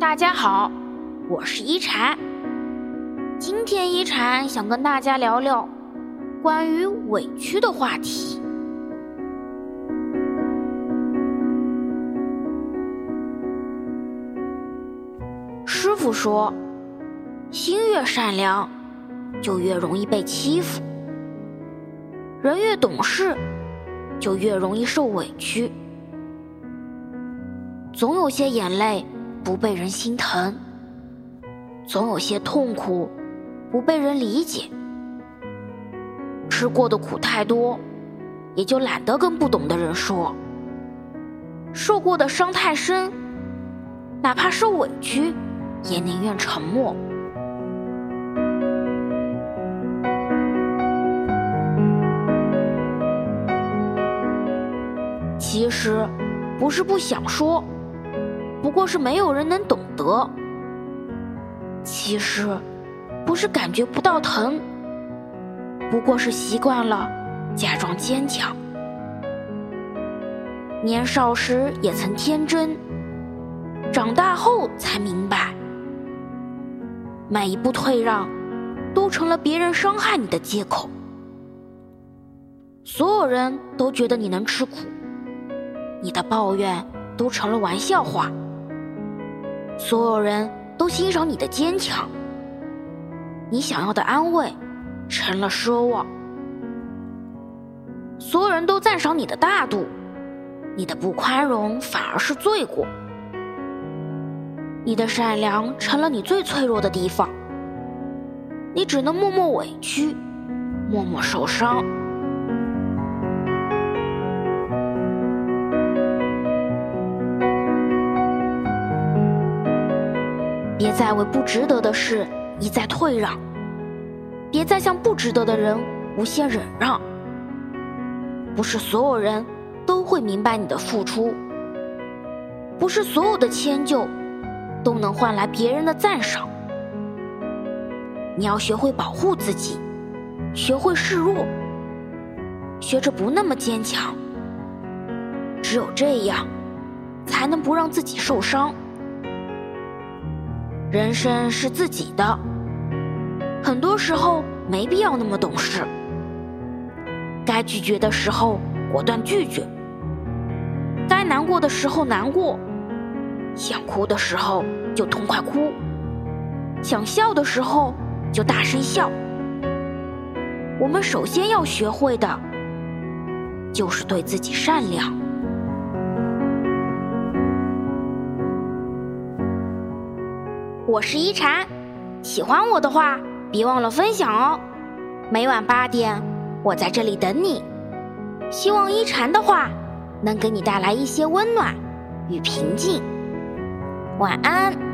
大家好，我是一禅。今天一禅想跟大家聊聊关于委屈的话题。师傅说，心越善良，就越容易被欺负；人越懂事，就越容易受委屈。总有些眼泪不被人心疼，总有些痛苦不被人理解。吃过的苦太多，也就懒得跟不懂的人说；受过的伤太深，哪怕受委屈，也宁愿沉默。其实，不是不想说。不过是没有人能懂得。其实，不是感觉不到疼，不过是习惯了假装坚强。年少时也曾天真，长大后才明白，每一步退让，都成了别人伤害你的借口。所有人都觉得你能吃苦，你的抱怨都成了玩笑话。所有人都欣赏你的坚强，你想要的安慰成了奢望；所有人都赞赏你的大度，你的不宽容反而是罪过；你的善良成了你最脆弱的地方，你只能默默委屈，默默受伤。别再为不值得的事一再退让，别再向不值得的人无限忍让。不是所有人都会明白你的付出，不是所有的迁就都能换来别人的赞赏。你要学会保护自己，学会示弱，学着不那么坚强。只有这样，才能不让自己受伤。人生是自己的，很多时候没必要那么懂事。该拒绝的时候果断拒绝，该难过的时候难过，想哭的时候就痛快哭，想笑的时候就大声笑。我们首先要学会的，就是对自己善良。我是一禅，喜欢我的话，别忘了分享哦。每晚八点，我在这里等你。希望一禅的话能给你带来一些温暖与平静。晚安。